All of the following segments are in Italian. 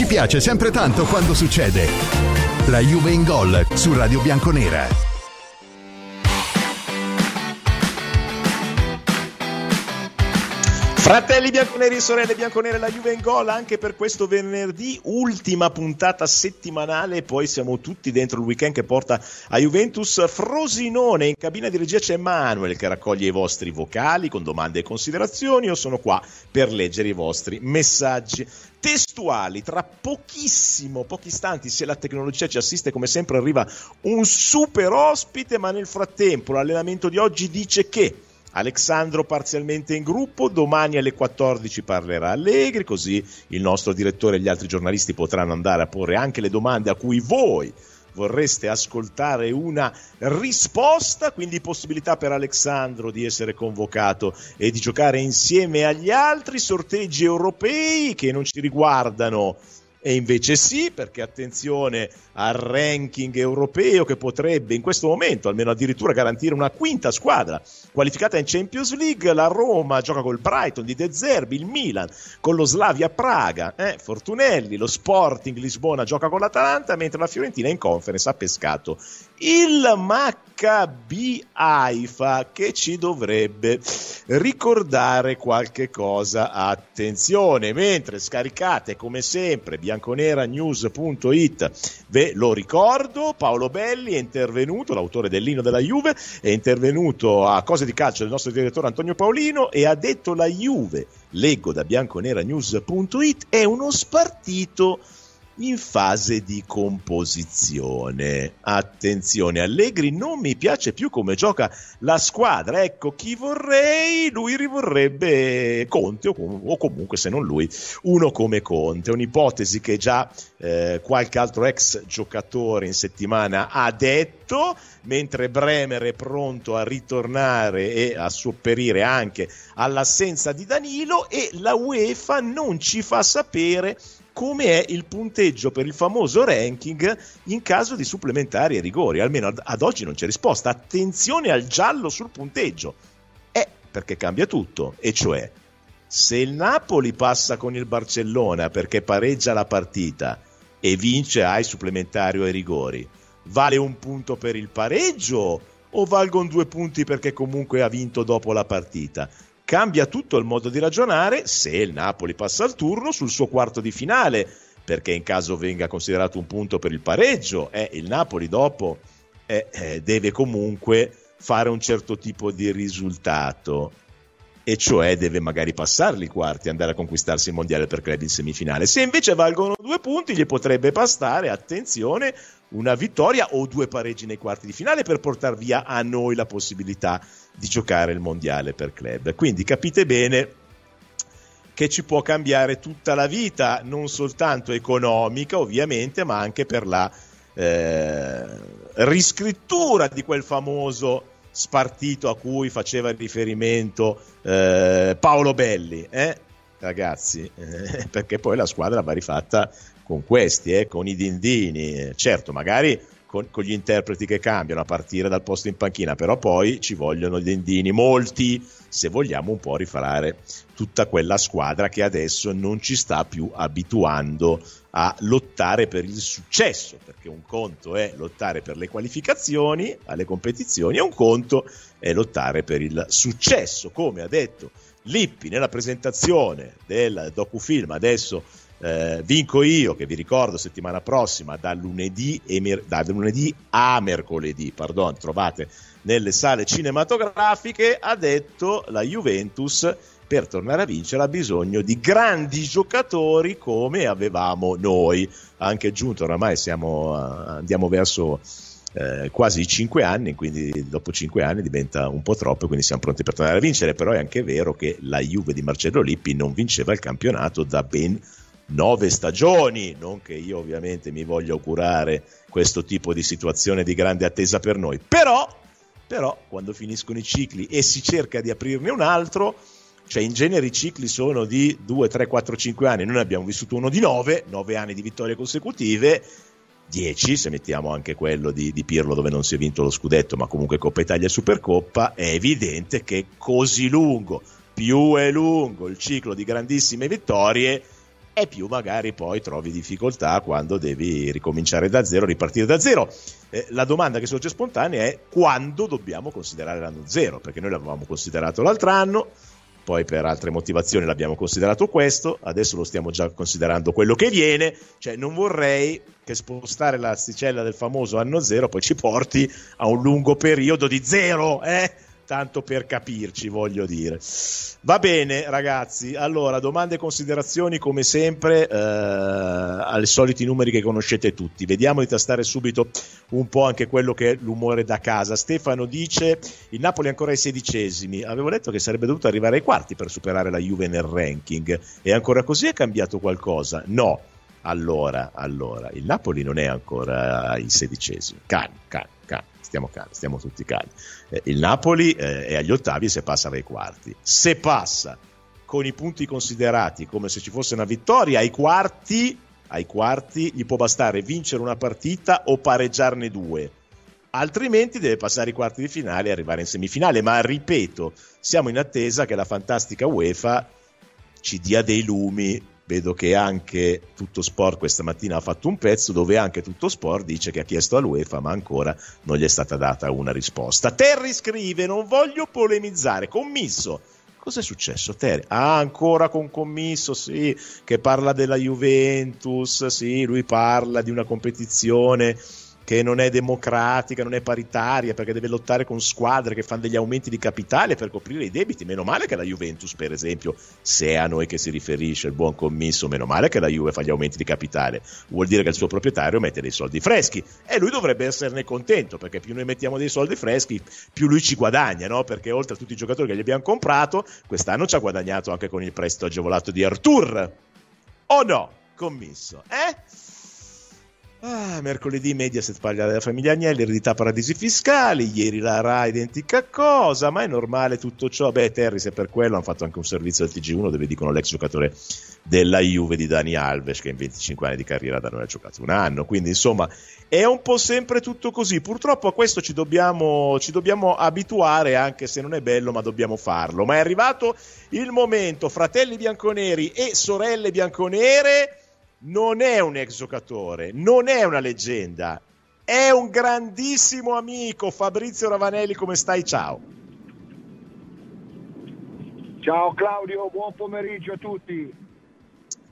Ci piace sempre tanto quando succede. La Juve in gol su Radio Bianconera. Fratelli bianconeri sorelle bianconere, la Juve in gol anche per questo venerdì, ultima puntata settimanale, poi siamo tutti dentro il weekend che porta a Juventus Frosinone. In cabina di regia c'è Manuel che raccoglie i vostri vocali con domande e considerazioni. Io sono qua per leggere i vostri messaggi testuali. Tra pochissimo, pochi istanti, se la tecnologia ci assiste, come sempre arriva un super ospite, ma nel frattempo l'allenamento di oggi dice che Alexandro parzialmente in gruppo, domani alle 14 parlerà Allegri, così il nostro direttore e gli altri giornalisti potranno andare a porre anche le domande a cui voi vorreste ascoltare una risposta, quindi possibilità per Alexandro di essere convocato e di giocare insieme agli altri sorteggi europei che non ci riguardano. E invece sì, perché attenzione al ranking europeo che potrebbe in questo momento almeno addirittura garantire una quinta squadra qualificata in Champions League. La Roma gioca col Brighton di De Zerbi, il Milan con lo Slavia Praga, eh, Fortunelli, lo Sporting Lisbona gioca con l'Atalanta, mentre la Fiorentina in conference ha pescato il Maccabi Haifa che ci dovrebbe ricordare qualche cosa. Attenzione, mentre scaricate come sempre bianconeranews.it, lo ricordo, Paolo Belli è intervenuto, l'autore dell'Ino della Juve, è intervenuto a cose di calcio del nostro direttore Antonio Paolino e ha detto la Juve, leggo da bianconeranews.it, è uno spartito in fase di composizione. Attenzione, Allegri non mi piace più come gioca la squadra. Ecco, chi vorrei, lui rivorrebbe Conte o, com- o comunque se non lui, uno come Conte. Un'ipotesi che già eh, qualche altro ex giocatore in settimana ha detto, mentre Bremer è pronto a ritornare e a sopperire anche all'assenza di Danilo e la UEFA non ci fa sapere come è il punteggio per il famoso ranking in caso di supplementari e rigori. Almeno ad, ad oggi non c'è risposta. Attenzione al giallo sul punteggio. Eh, perché cambia tutto, e cioè se il Napoli passa con il Barcellona perché pareggia la partita e vince ai supplementari o ai rigori, vale un punto per il pareggio o valgono due punti perché comunque ha vinto dopo la partita? Cambia tutto il modo di ragionare se il Napoli passa al turno sul suo quarto di finale, perché in caso venga considerato un punto per il pareggio, eh, il Napoli dopo eh, eh, deve comunque fare un certo tipo di risultato e cioè deve magari passarli i quarti e andare a conquistarsi il mondiale per club in semifinale. Se invece valgono due punti, gli potrebbe bastare, attenzione, una vittoria o due pareggi nei quarti di finale per portare via a noi la possibilità di giocare il mondiale per club. Quindi capite bene che ci può cambiare tutta la vita, non soltanto economica ovviamente, ma anche per la eh, riscrittura di quel famoso spartito a cui faceva riferimento eh, Paolo Belli, eh? ragazzi, eh, perché poi la squadra va rifatta con questi, eh, con i dindini, certo magari con, con, gli interpreti che cambiano a partire dal posto in panchina, però poi ci vogliono i dendini, molti, se vogliamo un po' rifare tutta quella squadra che adesso non ci sta più abituando a lottare per il successo, perché un conto è lottare per le qualificazioni alle competizioni e un conto è lottare per il successo, come ha detto Lippi nella presentazione del docufilm adesso eh, vinco io, che vi ricordo settimana prossima, da lunedì, mer- da lunedì a mercoledì, pardon, trovate nelle sale cinematografiche, ha detto la Juventus per tornare a vincere ha bisogno di grandi giocatori come avevamo noi. Anche aggiunto, oramai siamo, andiamo verso eh, quasi 5 anni, quindi dopo 5 anni diventa un po' troppo, quindi siamo pronti per tornare a vincere, però è anche vero che la Juve di Marcello Lippi non vinceva il campionato da ben nove stagioni, non che io ovviamente mi voglia augurare questo tipo di situazione di grande attesa per noi, però, però quando finiscono i cicli e si cerca di aprirne un altro, cioè in genere i cicli sono di 2, 3, 4, 5 anni, noi abbiamo vissuto uno di 9, 9 anni di vittorie consecutive, 10 se mettiamo anche quello di, di, Pirlo dove non si è vinto lo scudetto, ma comunque Coppa Italia e Supercoppa, è evidente che così lungo, più è lungo il ciclo di grandissime vittorie, e più magari poi trovi difficoltà quando devi ricominciare da zero, ripartire da zero. Eh, la domanda che sorge spontanea è quando dobbiamo considerare l'anno zero, perché noi l'avevamo considerato l'altro anno, poi per altre motivazioni l'abbiamo considerato questo, adesso lo stiamo già considerando quello che viene, cioè non vorrei che spostare l'asticella del famoso anno zero poi ci porti a un lungo periodo di zero, eh? Tanto per capirci, voglio dire. Va bene, ragazzi. Allora, domande e considerazioni, come sempre, eh, ai soliti numeri che conoscete tutti. Vediamo di tastare subito un po' anche quello che è l'umore da casa. Stefano dice: il Napoli è ancora ai sedicesimi. Avevo detto che sarebbe dovuto arrivare ai quarti per superare la Juve nel ranking. E ancora così è cambiato qualcosa? No. Allora, allora, il Napoli non è ancora ai sedicesimi. Calma, calma stiamo calmi, stiamo tutti calmi. Eh, il Napoli eh, è agli ottavi se passa ai quarti. Se passa con i punti considerati come se ci fosse una vittoria ai quarti, ai quarti gli può bastare vincere una partita o pareggiarne due. Altrimenti deve passare i quarti di finale e arrivare in semifinale. Ma ripeto, siamo in attesa che la fantastica UEFA ci dia dei lumi vedo che anche Tutto Sport questa mattina ha fatto un pezzo dove anche Tutto Sport dice che ha chiesto all'UEFA ma ancora non gli è stata data una risposta. Terry scrive, non voglio polemizzare, commisso. Cos'è successo, Terry? Ah, ancora con commisso, sì, che parla della Juventus, sì, lui parla di una competizione che non è democratica, non è paritaria, perché deve lottare con squadre che fanno degli aumenti di capitale per coprire i debiti. Meno male che la Juventus, per esempio, se è a noi che si riferisce il buon commisso, meno male che la Juve fa gli aumenti di capitale. Vuol dire che il suo proprietario mette dei soldi freschi e lui dovrebbe esserne contento, perché più noi mettiamo dei soldi freschi, più lui ci guadagna, no? Perché oltre a tutti i giocatori che gli abbiamo comprato, quest'anno ci ha guadagnato anche con il prestito agevolato di Artur. O no, commisso, eh? Ah, mercoledì Mediaset parla della famiglia Agnelli, eredità paradisi fiscali, ieri la RAI identica cosa, ma è normale tutto ciò? Beh, Terry, se per quello hanno fatto anche un servizio del TG1 dove dicono l'ex giocatore della Juve di Dani Alves che in 25 anni di carriera da noi ha giocato un anno, quindi insomma è un po' sempre tutto così. Purtroppo a questo ci dobbiamo, ci dobbiamo abituare, anche se non è bello, ma dobbiamo farlo. Ma è arrivato il momento, fratelli bianconeri e sorelle bianconere non è un ex giocatore, non è una leggenda, è un grandissimo amico. Fabrizio Ravanelli, come stai? Ciao. Ciao Claudio, buon pomeriggio a tutti.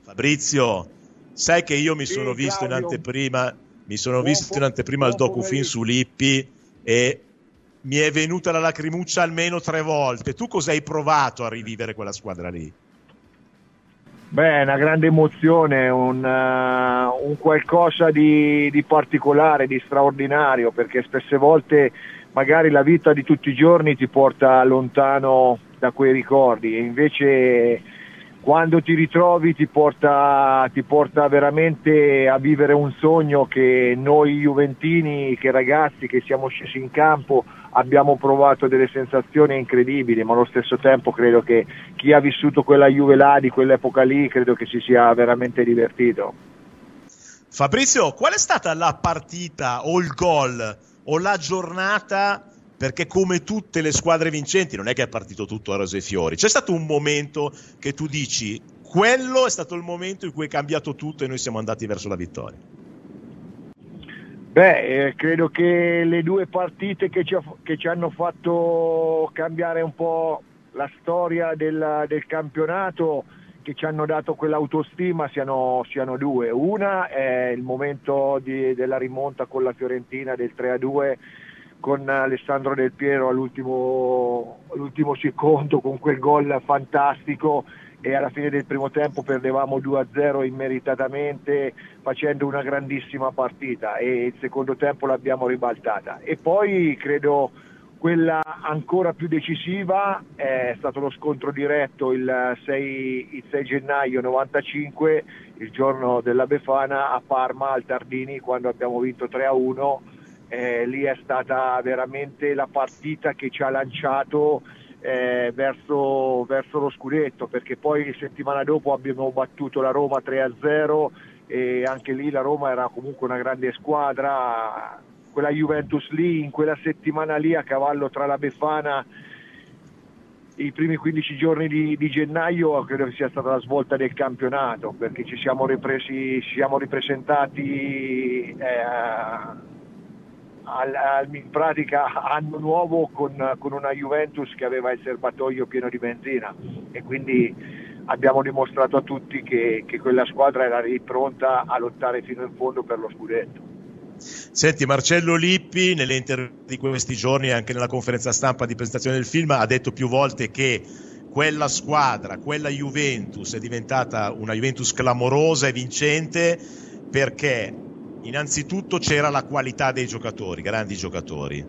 Fabrizio, sai che io mi sì, sono visto Claudio. in anteprima, mi sono buon visto in anteprima il docufilm su Lippi e mi è venuta la lacrimuccia almeno tre volte. Tu cosa hai provato a rivivere quella squadra lì? Beh, una grande emozione, un, uh, un qualcosa di, di, particolare, di straordinario, perché spesse volte magari la vita di tutti i giorni ti porta lontano da quei ricordi e invece quando ti ritrovi ti porta, ti porta veramente a vivere un sogno che noi Juventini, che ragazzi che siamo scesi in campo abbiamo provato delle sensazioni incredibili, ma allo stesso tempo credo che chi ha vissuto quella Juve là, di quell'epoca lì, credo che si sia veramente divertito. Fabrizio, qual è stata la partita o il gol o la giornata? Perché come tutte le squadre vincenti non è che è partito tutto a rose e fiori, c'è stato un momento che tu dici quello è stato il momento in cui è cambiato tutto e noi siamo andati verso la vittoria. Beh, eh, credo che le due partite che ci, che ci, hanno fatto cambiare un po' la storia del, del campionato, che ci hanno dato quell'autostima, siano, siano due. Una è il momento di, della rimonta con la Fiorentina del 3-2 con Alessandro Del Piero all'ultimo, all'ultimo secondo con quel gol fantastico e alla fine del primo tempo perdevamo 2-0 immeritatamente facendo una grandissima partita e il secondo tempo l'abbiamo ribaltata. E poi credo quella ancora più decisiva è stato lo scontro diretto il 6, il 6 gennaio 95 il giorno della Befana a Parma al Tardini quando abbiamo vinto 3-1 eh, lì è stata veramente la partita che ci ha lanciato eh, verso, verso, lo scudetto perché poi settimana dopo abbiamo battuto la Roma 3-0 e anche lì la Roma era comunque una grande squadra. Quella Juventus lì in quella settimana lì a cavallo tra la Befana i primi 15 giorni di, di, gennaio credo che sia stata la svolta del campionato perché ci siamo, ripresi, ci siamo ripresentati eh, al, al, in pratica anno nuovo con, con, una Juventus che aveva il serbatoio pieno di benzina e quindi abbiamo dimostrato a tutti che, che quella squadra era pronta a lottare fino in fondo per lo scudetto. Senti, Marcello Lippi, nelle interviste di questi giorni e anche nella conferenza stampa di presentazione del film, ha detto più volte che quella squadra, quella Juventus è diventata una Juventus clamorosa e vincente perché innanzitutto c'era la qualità dei giocatori, grandi giocatori.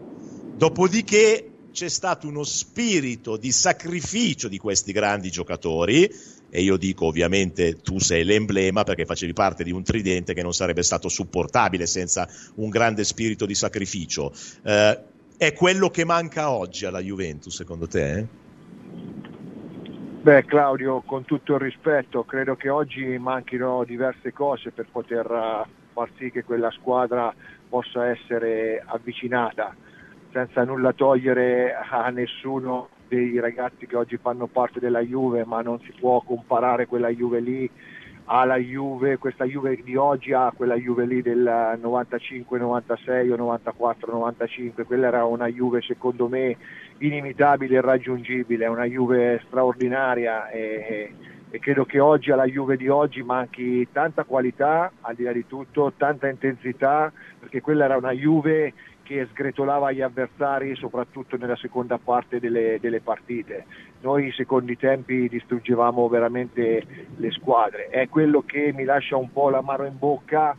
Dopodiché c'è stato uno spirito di sacrificio di questi grandi giocatori e io dico ovviamente tu sei l'emblema perché facevi parte di un tridente che non sarebbe stato supportabile senza un grande spirito di sacrificio. Eh, è quello che manca oggi alla Juventus secondo te? Eh? Beh Claudio, con tutto il rispetto, credo che oggi manchino diverse cose per poter uh, far sì che quella squadra possa essere avvicinata, senza nulla togliere a nessuno dei ragazzi che oggi fanno parte della Juve, ma non si può comparare quella Juve lì alla Juve, questa Juve di oggi a quella Juve lì del 95, 96 o 94, 95, quella era una Juve secondo me inimitabile e irraggiungibile, una Juve straordinaria e, e credo che oggi alla Juve di oggi manchi tanta qualità, al di là di tutto, tanta intensità, perché quella era una Juve che sgretolava gli avversari soprattutto nella seconda parte delle, delle partite. Noi i secondi tempi distruggevamo veramente le squadre. È quello che mi lascia un po' l'amaro in bocca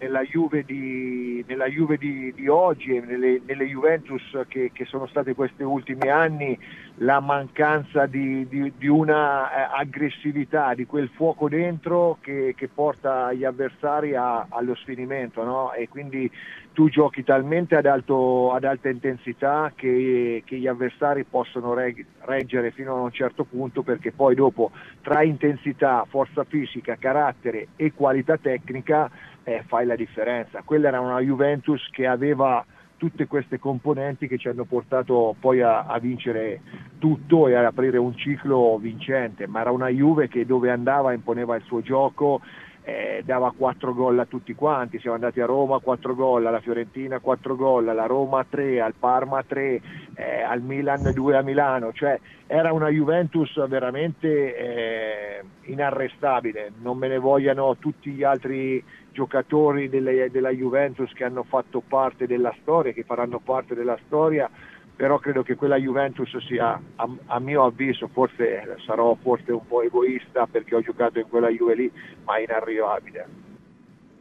nella Juve di, nella Juve di, di oggi e nelle, nelle Juventus che, che, sono state questi ultimi anni la mancanza di, di, di una eh, aggressività, di quel fuoco dentro che, che porta gli avversari a, allo sfinimento no? e quindi tu giochi talmente ad, alto, ad alta intensità che, che, gli avversari possono reg- reggere fino a un certo punto perché poi dopo tra intensità, forza fisica, carattere e qualità tecnica eh, fai la differenza. Quella era una Juventus che aveva tutte queste componenti che ci hanno portato poi a, a, vincere tutto e ad aprire un ciclo vincente, ma era una Juve che dove andava imponeva il suo gioco eh, dava 4 gol a tutti quanti, siamo andati a Roma 4 gol, alla Fiorentina 4 gol, alla Roma 3, al Parma 3, eh, al Milan 2 a Milano, cioè era una Juventus veramente eh, inarrestabile, non me ne vogliano tutti gli altri giocatori delle, della Juventus che hanno fatto parte della storia, che faranno parte della storia, però credo che quella Juventus sia, a, a, mio avviso, forse sarò forse un po' egoista perché ho giocato in quella Juve lì, ma inarrivabile.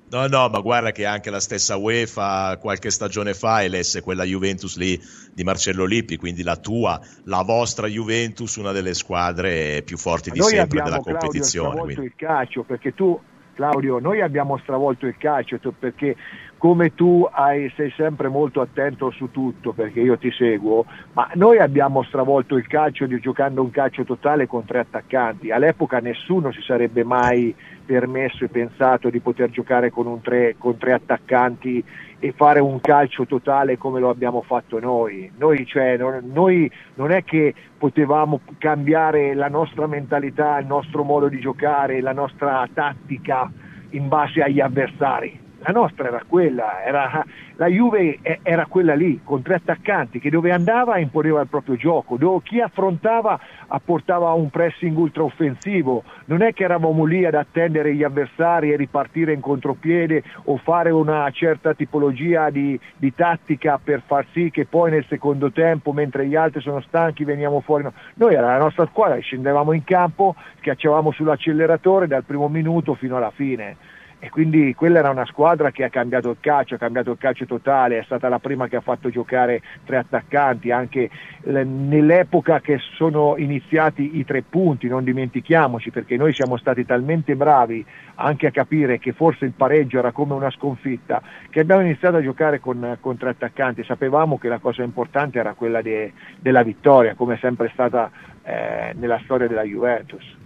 No, no, ma guarda che anche la stessa UEFA qualche stagione fa elesse quella Juventus lì di Marcello Lippi, quindi la tua, la vostra Juventus, una delle squadre più forti di sempre della competizione. Noi abbiamo il calcio, perché tu, Claudio, noi abbiamo stravolto il calcio perché come tu hai, sei sempre molto attento su tutto perché io ti seguo, ma noi abbiamo stravolto il calcio di, giocando un calcio totale con tre attaccanti. All'epoca nessuno si sarebbe mai permesso e pensato di poter giocare con, tre, con tre attaccanti e fare un calcio totale come lo abbiamo fatto noi. Noi, cioè, non, noi non è che potevamo cambiare la nostra mentalità, il nostro modo di giocare, la nostra tattica in base agli avversari la nostra era quella, era, la Juve era quella lì, con tre attaccanti, che dove andava imponeva il proprio gioco, dove chi affrontava apportava un pressing ultra offensivo, non è che eravamo lì ad attendere gli avversari e ripartire in contropiede o fare una certa tipologia di, di tattica per far sì che poi nel secondo tempo, mentre gli altri sono stanchi, veniamo fuori. No. Noi era la nostra squadra, scendevamo in campo, schiacciavamo sull'acceleratore dal primo minuto fino alla fine e quindi quella era una squadra che ha cambiato il calcio, ha cambiato il calcio totale, è stata la prima che ha fatto giocare tre attaccanti, anche nell'epoca che sono iniziati i tre punti, non dimentichiamoci, perché noi siamo stati talmente bravi anche a capire che forse il pareggio era come una sconfitta, che abbiamo iniziato a giocare con, con tre attaccanti, sapevamo che la cosa importante era quella de, della vittoria, come è sempre stata eh, nella storia della Juventus.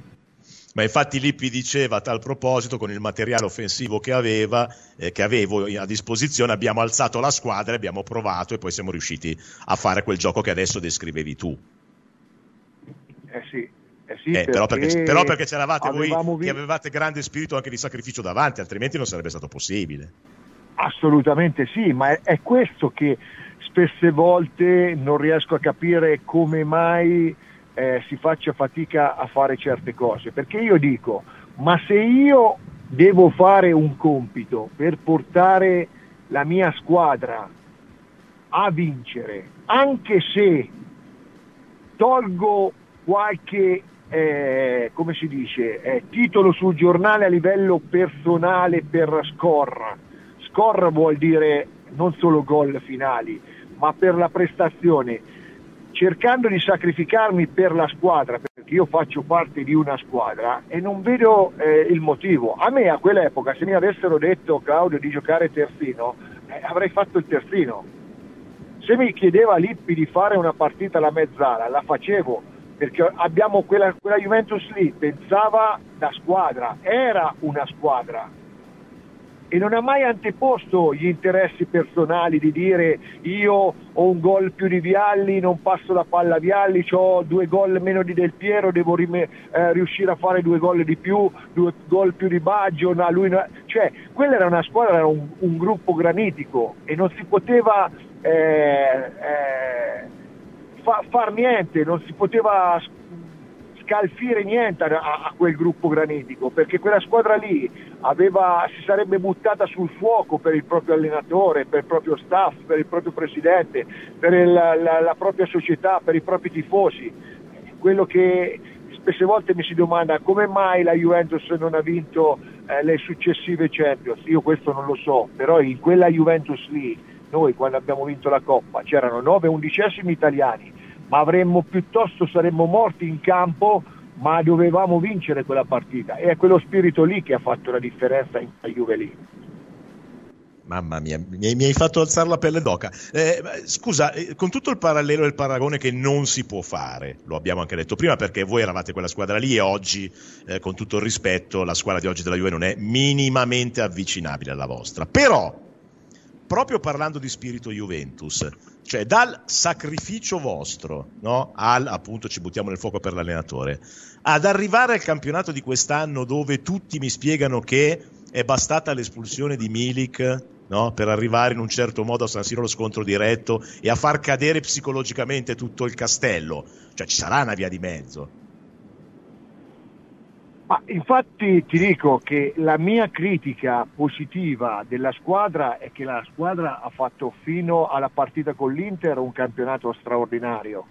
Ma infatti Lippi diceva a tal proposito, con il materiale offensivo che aveva, eh, che avevo a disposizione, abbiamo alzato la squadra, abbiamo provato e poi siamo riusciti a fare quel gioco che adesso descrivevi tu. eh sì. Eh sì, eh, però, perché, però perché c'eravate voi vi... che avevate grande spirito anche di sacrificio davanti, altrimenti non sarebbe stato possibile. Assolutamente sì, ma è, è questo che spesse volte non riesco a capire come mai eh, si faccia fatica a fare certe cose, perché io dico, ma se io devo fare un compito per portare la mia squadra a vincere, anche se tolgo qualche, eh, come si dice, eh, titolo sul giornale a livello personale per score, score vuol dire non solo gol finali, ma per la prestazione, cercando di sacrificarmi per la squadra, perché io faccio parte di una squadra e non vedo eh, il motivo. A me a quell'epoca, se mi avessero detto Claudio di giocare terzino, eh, avrei fatto il terzino. Se mi chiedeva Lippi di fare una partita alla mezzala, la facevo, perché abbiamo quella, quella Juventus lì, pensava da squadra, era una squadra, e non ha mai anteposto gli interessi personali di dire io ho un gol più di Vialli, non passo la palla a Vialli, ho due gol meno di Del Piero, devo rime, eh, riuscire a fare due gol di più, due gol più di Baggio, no, lui no. cioè quella era una squadra, era un, un gruppo granitico e non si poteva eh, eh, fa, far niente, non si poteva scalfire niente a, a, quel gruppo granitico, perché quella squadra lì aveva, si sarebbe buttata sul fuoco per il proprio allenatore, per il proprio staff, per il proprio presidente, per il, la, la, propria società, per i propri tifosi. Quello che spesse volte mi si domanda come mai la Juventus non ha vinto eh, le successive Champions, io questo non lo so, però in quella Juventus lì, noi quando abbiamo vinto la Coppa, c'erano 9 undicesimi italiani, ma avremmo piuttosto saremmo morti in campo ma dovevamo vincere quella partita e è quello spirito lì che ha fatto la differenza in quella Juve lì. Mamma mia, mi, hai fatto alzare la pelle d'oca. Eh, scusa, eh, con tutto il parallelo e il paragone che non si può fare, lo abbiamo anche detto prima, perché voi eravate quella squadra lì e oggi, eh, con tutto il rispetto, la squadra di oggi della Juve non è minimamente avvicinabile alla vostra. Però, proprio parlando di spirito Juventus, cioè dal sacrificio vostro no? al appunto ci buttiamo nel fuoco per l'allenatore, ad arrivare al campionato di quest'anno dove tutti mi spiegano che è bastata l'espulsione di Milik no? per arrivare in un certo modo a San Siro lo scontro diretto e a far cadere psicologicamente tutto il castello, cioè ci sarà una via di mezzo. Ma infatti ti dico che la mia critica positiva della squadra è che la squadra ha fatto fino alla partita con l'Inter un campionato straordinario.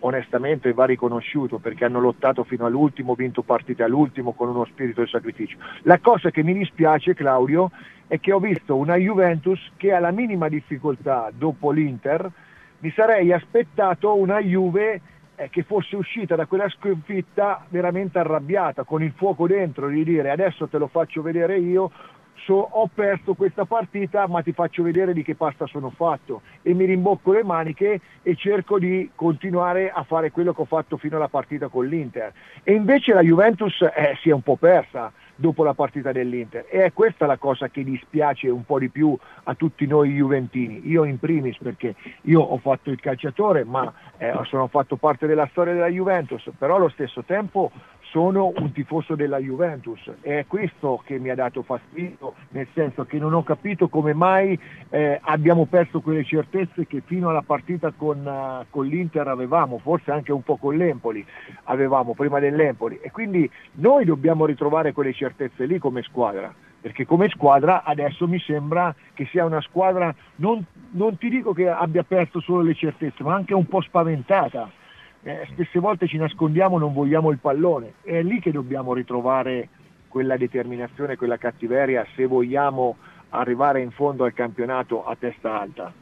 Onestamente va riconosciuto perché hanno lottato fino all'ultimo, vinto partite all'ultimo con uno spirito di sacrificio. La cosa che mi dispiace, Claudio, è che ho visto una Juventus che alla minima difficoltà dopo l'Inter mi sarei aspettato una Juve eh, che fosse uscita da quella sconfitta veramente arrabbiata, con il fuoco dentro, di dire adesso te lo faccio vedere io, so, ho perso questa partita ma ti faccio vedere di che pasta sono fatto. E mi rimbocco le maniche e cerco di continuare a fare quello che ho fatto fino alla partita con l'Inter. E invece la Juventus eh, si è un po' persa dopo la partita dell'Inter. E è questa la cosa che dispiace un po' di più a tutti noi juventini, io in primis perché io ho fatto il calciatore ma eh, sono fatto parte della storia della Juventus, però allo stesso tempo sono un tifoso della Juventus. E è questo che mi ha dato fastidio, nel senso che non ho capito come mai eh, abbiamo perso quelle certezze che fino alla partita con, uh, con, l'Inter avevamo, forse anche un po' con l'Empoli avevamo prima dell'Empoli. E quindi noi dobbiamo ritrovare quelle certezze lì come squadra perché come squadra adesso mi sembra che sia una squadra, non, non ti dico che abbia perso solo le certezze, ma anche un po' spaventata eh, spesse volte ci nascondiamo, non vogliamo il pallone, è lì che dobbiamo ritrovare quella determinazione, quella cattiveria se vogliamo arrivare in fondo al campionato a testa alta.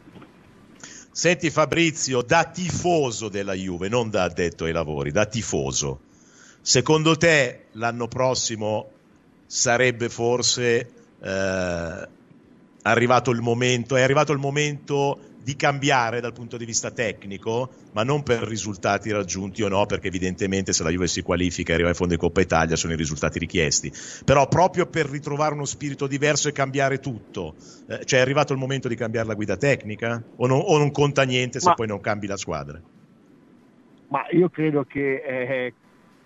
Senti Fabrizio, da tifoso della Juve, non da addetto ai lavori, da tifoso, secondo te l'anno prossimo sarebbe forse eh, arrivato il momento, è arrivato il momento di cambiare dal punto di vista tecnico, ma non per risultati raggiunti o no, perché evidentemente se la Juve si qualifica e arriva in fondo in Coppa Italia sono i risultati richiesti, però proprio per ritrovare uno spirito diverso e cambiare tutto, eh, cioè è arrivato il momento di cambiare la guida tecnica o non, o non conta niente se ma, poi non cambi la squadra? Ma io credo che eh,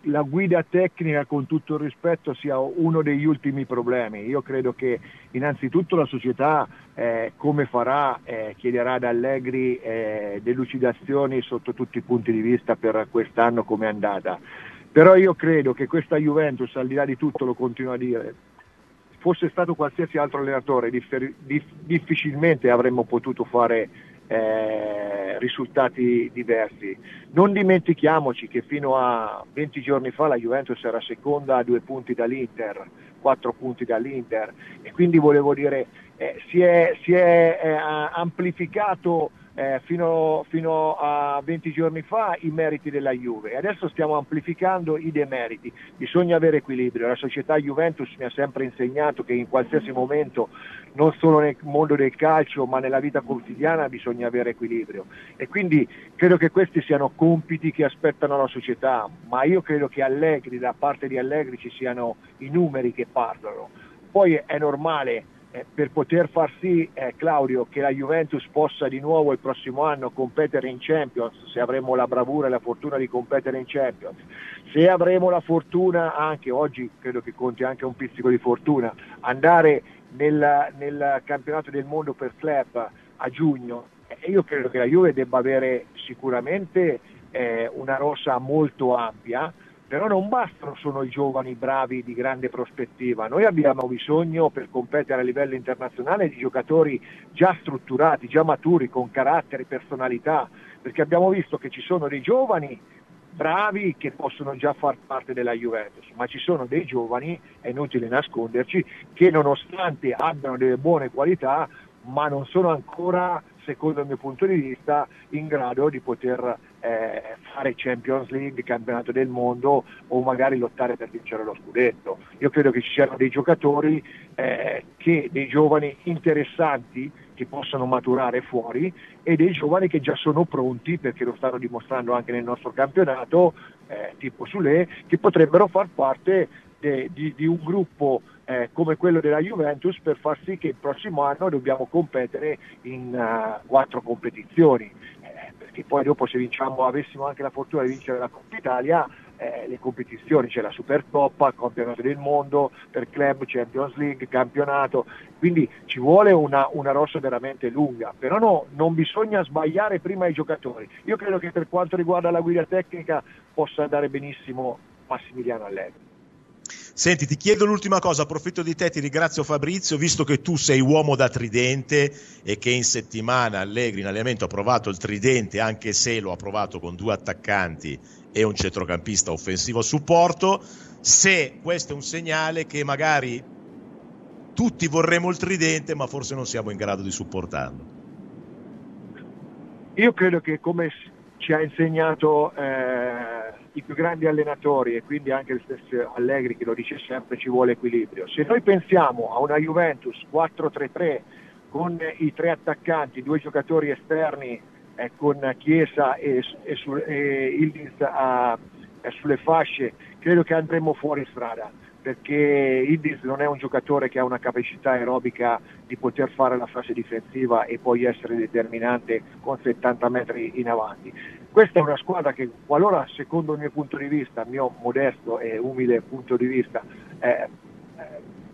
la guida tecnica, con tutto il rispetto, sia uno degli ultimi problemi. Io credo che innanzitutto la società, eh, come farà, eh, chiederà ad Allegri eh, delucidazioni sotto tutti i punti di vista per quest'anno come è andata. Però io credo che questa Juventus, al di là di tutto, lo continuo a dire, fosse stato qualsiasi altro allenatore, differ- dif- difficilmente avremmo potuto fare eh, risultati diversi. Non dimentichiamoci che fino a 20 giorni fa la Juventus era seconda a due punti dall'Inter, quattro punti dall'Inter e quindi volevo dire eh, si è, si è eh, amplificato eh, fino, fino, a 20 giorni fa i meriti della Juve e adesso stiamo amplificando i demeriti. Bisogna avere equilibrio. La società Juventus mi ha sempre insegnato che in qualsiasi momento, non solo nel mondo del calcio, ma nella vita quotidiana bisogna avere equilibrio. E quindi credo che questi siano compiti che aspettano la società, ma io credo che Allegri, da parte di Allegri ci siano i numeri che parlano. Poi è normale eh, per poter far sì, eh, Claudio, che la Juventus possa di nuovo il prossimo anno competere in Champions, se avremo la bravura e la fortuna di competere in Champions, se avremo la fortuna anche, oggi credo che conti anche un pizzico di fortuna, andare nel, nel campionato del mondo per club a giugno, eh, io credo che la Juve debba avere sicuramente eh, una rosa molto ampia, però non bastano solo i giovani bravi di grande prospettiva, noi abbiamo bisogno per competere a livello internazionale di giocatori già strutturati, già maturi, con carattere, personalità, perché abbiamo visto che ci sono dei giovani bravi che possono già far parte della Juventus, ma ci sono dei giovani, è inutile nasconderci, che nonostante abbiano delle buone qualità, ma non sono ancora secondo il mio punto di vista, in grado di poter eh, fare Champions League, campionato del mondo o magari lottare per vincere lo scudetto. Io credo che ci siano dei giocatori, eh, che, dei giovani interessanti che possano maturare fuori e dei giovani che già sono pronti, perché lo stanno dimostrando anche nel nostro campionato, eh, tipo Sule, che potrebbero far parte de, di, di, un gruppo eh, come quello della Juventus per far sì che il prossimo anno dobbiamo competere in uh, quattro competizioni, perché poi dopo se vinciamo, avessimo anche la fortuna di vincere la Coppa Italia, eh, le competizioni, c'è la Supercoppa, il campionato del mondo, per club, Champions League, campionato, quindi ci vuole una, una rossa veramente lunga, però no, non bisogna sbagliare prima i giocatori. Io credo che per quanto riguarda la guida tecnica possa andare benissimo Massimiliano Allegri. Senti, ti chiedo l'ultima cosa, approfitto di te, ti ringrazio Fabrizio, visto che tu sei uomo da tridente e che in settimana Allegri in allenamento ha provato il tridente, anche se lo ha provato con due attaccanti e un centrocampista offensivo a supporto, se questo è un segnale che magari tutti vorremmo il tridente, ma forse non siamo in grado di supportarlo. Io credo che come ci ha insegnato eh, i più grandi allenatori e quindi anche il stesso Allegri che lo dice sempre ci vuole equilibrio. Se noi pensiamo a una Juventus 4-3-3 con i tre attaccanti, due giocatori esterni eh, con Chiesa e, e, su, e Ildins a, a, sulle fasce, credo che andremo fuori strada perché Idis non è un giocatore che ha una capacità aerobica di poter fare la fase difensiva e poi essere determinante con 70 metri in avanti. Questa è una squadra che qualora, secondo il mio punto di vista, il mio modesto e umile punto di vista, eh, eh,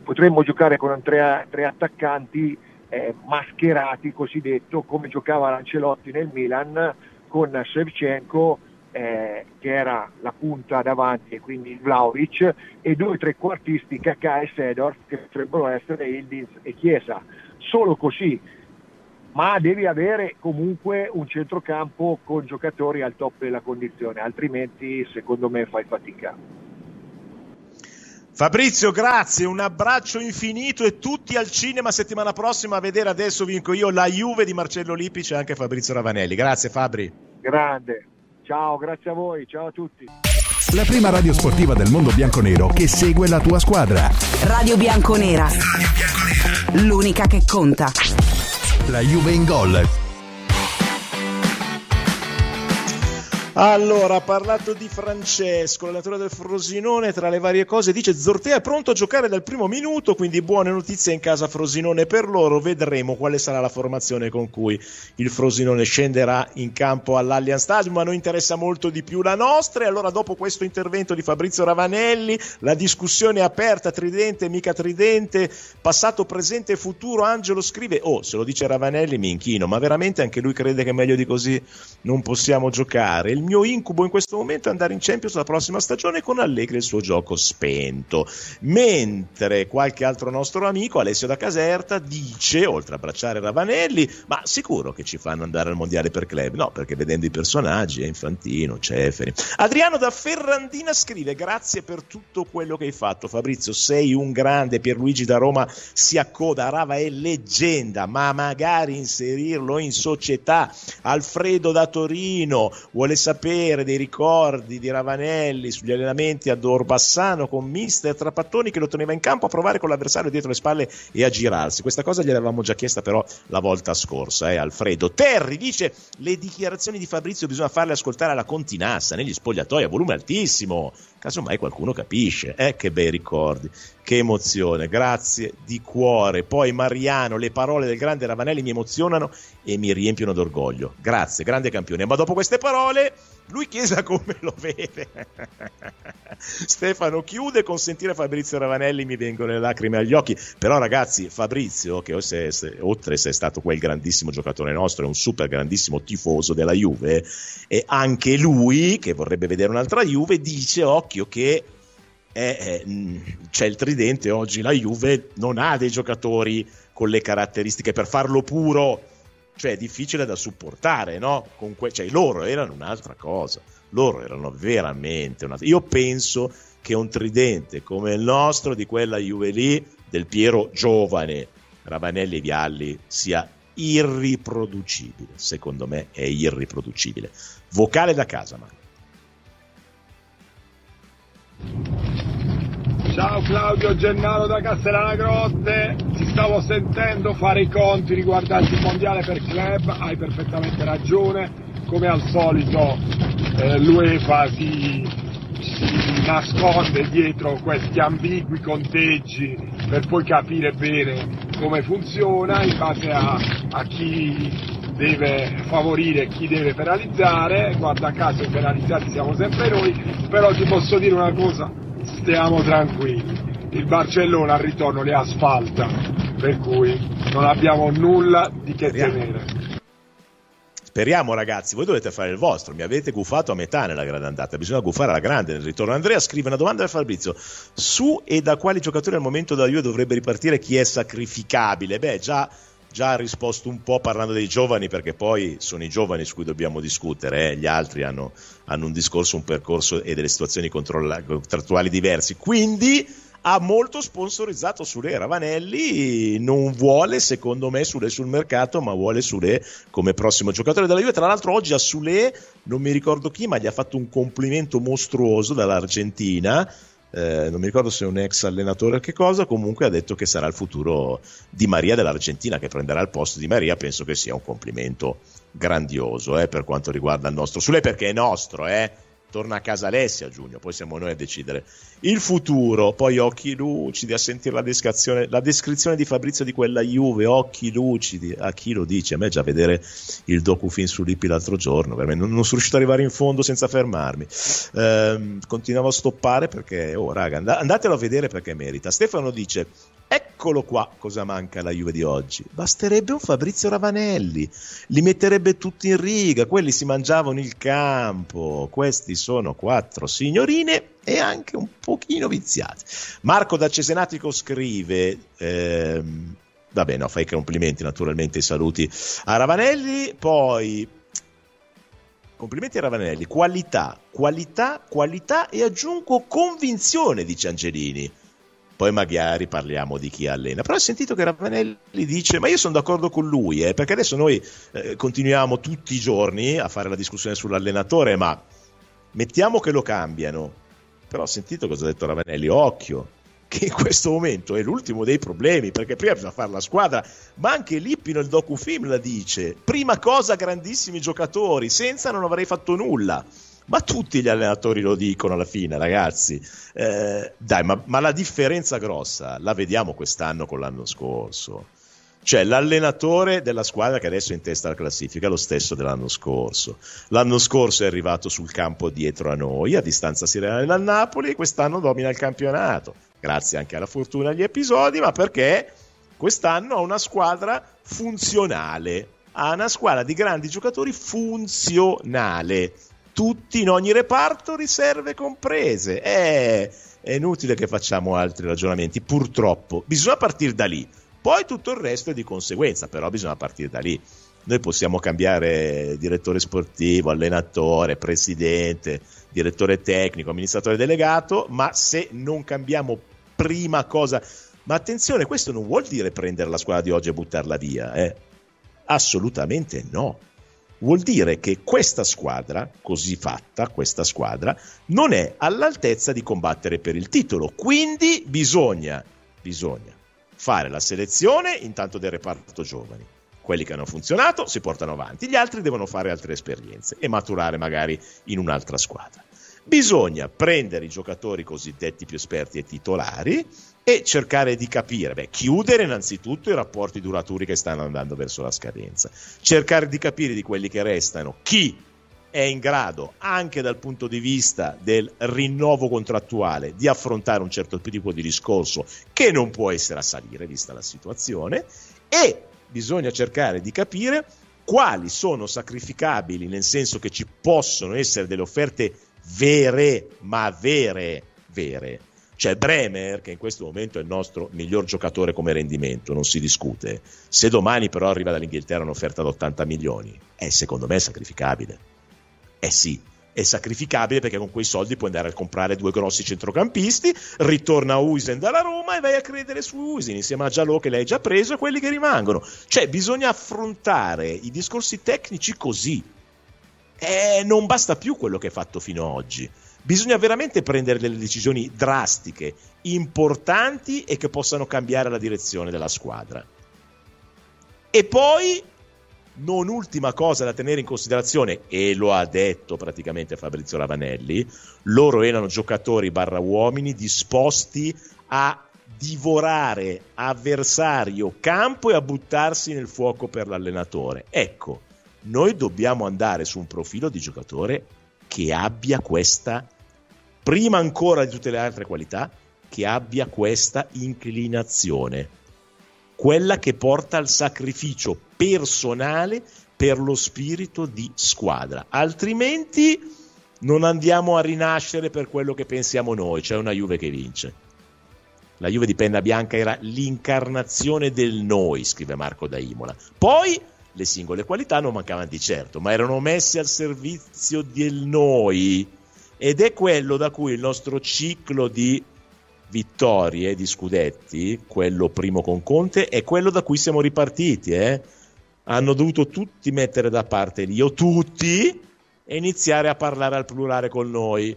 potremmo giocare con tre, tre attaccanti eh, mascherati, cosiddetto, come giocava Lancelotti nel Milan, con Shevchenko eh, che era la punta davanti e quindi Vlaovic e due trequartisti Kakà e Sedorf che potrebbero essere Ildins e Chiesa. Solo così, ma devi avere comunque un centrocampo con giocatori al top della condizione, altrimenti secondo me fai fatica. Fabrizio, grazie, un abbraccio infinito e tutti al cinema settimana prossima a vedere adesso vinco io la Juve di Marcello Lippic e anche Fabrizio Ravanelli. Grazie Fabri. Grande. Ciao, grazie a voi, ciao a tutti. La prima radio sportiva del mondo bianconero che segue la tua squadra. Radio Bianconera. L'unica che conta. La Juve in gol Allora, ha parlato di Francesco, l'allenatore del Frosinone, tra le varie cose dice Zortea è pronto a giocare dal primo minuto, quindi buone notizie in casa Frosinone per loro, vedremo quale sarà la formazione con cui il Frosinone scenderà in campo all'Allianz Stadium, ma noi interessa molto di più la nostra e allora dopo questo intervento di Fabrizio Ravanelli, la discussione è aperta, tridente, mica tridente, passato, presente e futuro, Angelo scrive, oh, se lo dice Ravanelli mi inchino, ma veramente anche lui crede che meglio di così non possiamo giocare. Il mio incubo in questo momento è andare in Champions la prossima stagione con Allegri e il suo gioco spento. Mentre qualche altro nostro amico, Alessio da Caserta, dice, oltre a abbracciare Ravanelli, ma sicuro che ci fanno andare al mondiale per club? No, perché vedendo i personaggi, è Infantino, Ceferi. Adriano da Ferrandina scrive: Grazie per tutto quello che hai fatto, Fabrizio. Sei un grande. Pierluigi da Roma si accoda. Rava è leggenda, ma magari inserirlo in società. Alfredo da Torino vuole sapere sapere dei ricordi di Ravanelli sugli allenamenti ad Orbassano con mister Trapattoni che lo teneva in campo a provare con l'avversario dietro le spalle e a girarsi. Questa cosa gliel'avevamo già chiesta però la volta scorsa, eh, Alfredo. Terri dice le dichiarazioni di Fabrizio bisogna farle ascoltare alla continassa negli spogliatoi a volume altissimo. Casomai qualcuno capisce. Eh, che bei ricordi, che emozione, grazie di cuore. Poi Mariano, le parole del grande Ravanelli mi emozionano e mi riempiono d'orgoglio. Grazie, grande campione. Ma dopo queste parole, lui Chiesa come lo vede? Stefano chiude con sentire Fabrizio Ravanelli mi vengono le lacrime agli occhi. Però ragazzi, Fabrizio, che oltre a essere stato quel grandissimo giocatore nostro, è un super grandissimo tifoso della Juve, e anche lui, che vorrebbe vedere un'altra Juve, dice occhio che è, è, c'è il tridente oggi, la Juve non ha dei giocatori con le caratteristiche per farlo puro cioè difficile da supportare, no? Que- cioè, loro erano un'altra cosa, loro erano veramente un'altra Io penso che un tridente come il nostro, di quella Juve lì, del Piero giovane, Ravanelli e Vialli, sia irriproducibile. Secondo me è irriproducibile. Vocale da casa, Marco. Ciao Claudio Gennaro da Castellana Grotte, ti stavo sentendo fare i conti riguardanti il mondiale per club, hai perfettamente ragione, come al solito eh, l'UEFA si, si nasconde dietro questi ambigui conteggi per poi capire bene come funziona in base a, a chi deve favorire e chi deve penalizzare, guarda caso i penalizzati siamo sempre noi, però ti posso dire una cosa, stiamo tranquilli. Il Barcellona al ritorno le asfalta, per cui non abbiamo nulla di che temere. Speriamo ragazzi, voi dovete fare il vostro, mi avete gufato a metà nella grande andata, bisogna gufare alla grande nel ritorno. Andrea scrive una domanda a Fabrizio, su e da quali giocatori al momento da Juve dovrebbe ripartire chi è sacrificabile? Beh già già ha risposto un po' parlando dei giovani, perché poi sono i giovani su cui dobbiamo discutere, eh? gli altri hanno, hanno, un discorso, un percorso e delle situazioni contrattuali diversi. Quindi ha molto sponsorizzato Sule Ravanelli, non vuole secondo me Sule sul mercato, ma vuole Sule come prossimo giocatore della Juve. Tra l'altro oggi a Sule, non mi ricordo chi, ma gli ha fatto un complimento mostruoso dall'Argentina eh, non mi ricordo se è un ex allenatore o che cosa, comunque ha detto che sarà il futuro di Maria dell'Argentina che prenderà il posto di Maria, penso che sia un complimento grandioso eh, per quanto riguarda il nostro. Sule perché è nostro, eh torna a casa Alessia a giugno, poi siamo noi a decidere il futuro, poi occhi lucidi a sentire la descrizione, la descrizione di Fabrizio di quella Juve, occhi lucidi, a chi lo dice? A me già vedere il docufilm su Lippi l'altro giorno, me non, non sono riuscito ad arrivare in fondo senza fermarmi. Ehm, continuavo a stoppare perché, oh raga, and- andatelo a vedere perché merita. Stefano dice, Eccolo qua cosa manca alla Juve di oggi. Basterebbe un Fabrizio Ravanelli, li metterebbe tutti in riga, quelli si mangiavano il campo, questi sono quattro signorine e anche un pochino viziati. Marco da Cesenatico scrive... Ehm, vabbè, no, fai complimenti naturalmente, saluti a Ravanelli, poi complimenti a Ravanelli, qualità, qualità, qualità e aggiungo convinzione, dice Angelini poi magari parliamo di chi allena. Però ho sentito che Ravanelli dice, ma io sono d'accordo con lui, eh, perché adesso noi eh, continuiamo tutti i giorni a fare la discussione sull'allenatore, ma mettiamo che lo cambiano. Però ho sentito cosa ha detto Ravanelli, occhio, che in questo momento è l'ultimo dei problemi, perché prima bisogna fare la squadra, ma anche Lippi nel docufilm la dice, prima cosa grandissimi giocatori, senza non avrei fatto nulla. Ma tutti gli allenatori lo dicono alla fine, ragazzi. Eh, dai, ma, ma la differenza grossa la vediamo quest'anno con l'anno scorso. Cioè l'allenatore della squadra che adesso è in testa alla classifica è lo stesso dell'anno scorso. L'anno scorso è arrivato sul campo dietro a noi, a distanza seriale dal Napoli, e quest'anno domina il campionato. Grazie anche alla fortuna agli episodi, ma perché quest'anno ha una squadra funzionale. Ha una squadra di grandi giocatori funzionale. Tutti in ogni reparto, riserve comprese. È, è inutile che facciamo altri ragionamenti, purtroppo. Bisogna partire da lì poi tutto il resto è di conseguenza, però bisogna partire da lì. Noi possiamo cambiare direttore sportivo, allenatore, presidente, direttore tecnico, amministratore delegato, ma se non cambiamo prima cosa... Ma attenzione, questo non vuol dire prendere la squadra di oggi e buttarla via, eh? Assolutamente no. Vuol dire che questa squadra, così fatta, questa squadra, non è all'altezza di combattere per il titolo. Quindi bisogna, bisogna fare la selezione intanto del reparto giovani. Quelli che hanno funzionato si portano avanti, gli altri devono fare altre esperienze e maturare magari in un'altra squadra. Bisogna prendere i giocatori cosiddetti più esperti e titolari e cercare di capire, beh, chiudere innanzitutto i rapporti duraturi che stanno andando verso la scadenza, cercare di capire di quelli che restano chi è in grado, anche dal punto di vista del rinnovo contrattuale, di affrontare un certo tipo di discorso che non può essere a salire, vista la situazione, e bisogna cercare di capire quali sono sacrificabili, nel senso che ci possono essere delle offerte vere, ma vere, vere. C'è Bremer, che in questo momento è il nostro miglior giocatore come rendimento, non si discute. Se domani però arriva dall'Inghilterra un'offerta da 80 milioni, è secondo me sacrificabile. Eh sì, è sacrificabile perché con quei soldi puoi andare a comprare due grossi centrocampisti, ritorna a Uisen dalla Roma e vai a credere su Uisen insieme a Giallo che l'hai già preso e quelli che rimangono. Cioè bisogna affrontare i discorsi tecnici così. E non basta più quello che hai fatto fino ad oggi. Bisogna veramente prendere delle decisioni drastiche, importanti e che possano cambiare la direzione della squadra. E poi non ultima cosa da tenere in considerazione, e lo ha detto praticamente Fabrizio Ravanelli, loro erano giocatori barra uomini disposti a divorare avversario campo e a buttarsi nel fuoco per l'allenatore. Ecco, noi dobbiamo andare su un profilo di giocatore che abbia questa, prima ancora di tutte le altre qualità, che abbia questa inclinazione quella che porta al sacrificio personale per lo spirito di squadra. Altrimenti non andiamo a rinascere per quello che pensiamo noi, c'è una Juve che vince. La Juve di penna bianca era l'incarnazione del noi, scrive Marco da Imola. Poi le singole qualità non mancavano di certo, ma erano messe al servizio del noi. Ed è quello da cui il nostro ciclo di vittorie di scudetti, quello primo con Conte, è quello da cui siamo ripartiti. Eh? Hanno dovuto tutti mettere da parte l'io tutti e iniziare a parlare al plurale con noi.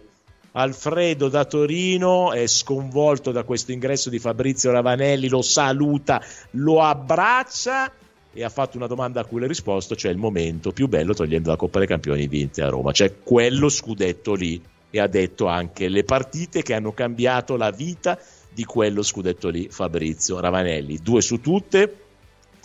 Alfredo da Torino è sconvolto da questo ingresso di Fabrizio Ravanelli, lo saluta, lo abbraccia e ha fatto una domanda a cui le risposto, cioè il momento più bello togliendo la Coppa dei Campioni vinte a Roma, cioè quello scudetto lì e ha detto anche le partite che hanno cambiato la vita di quello scudetto lì Fabrizio Ravanelli. Due su tutte,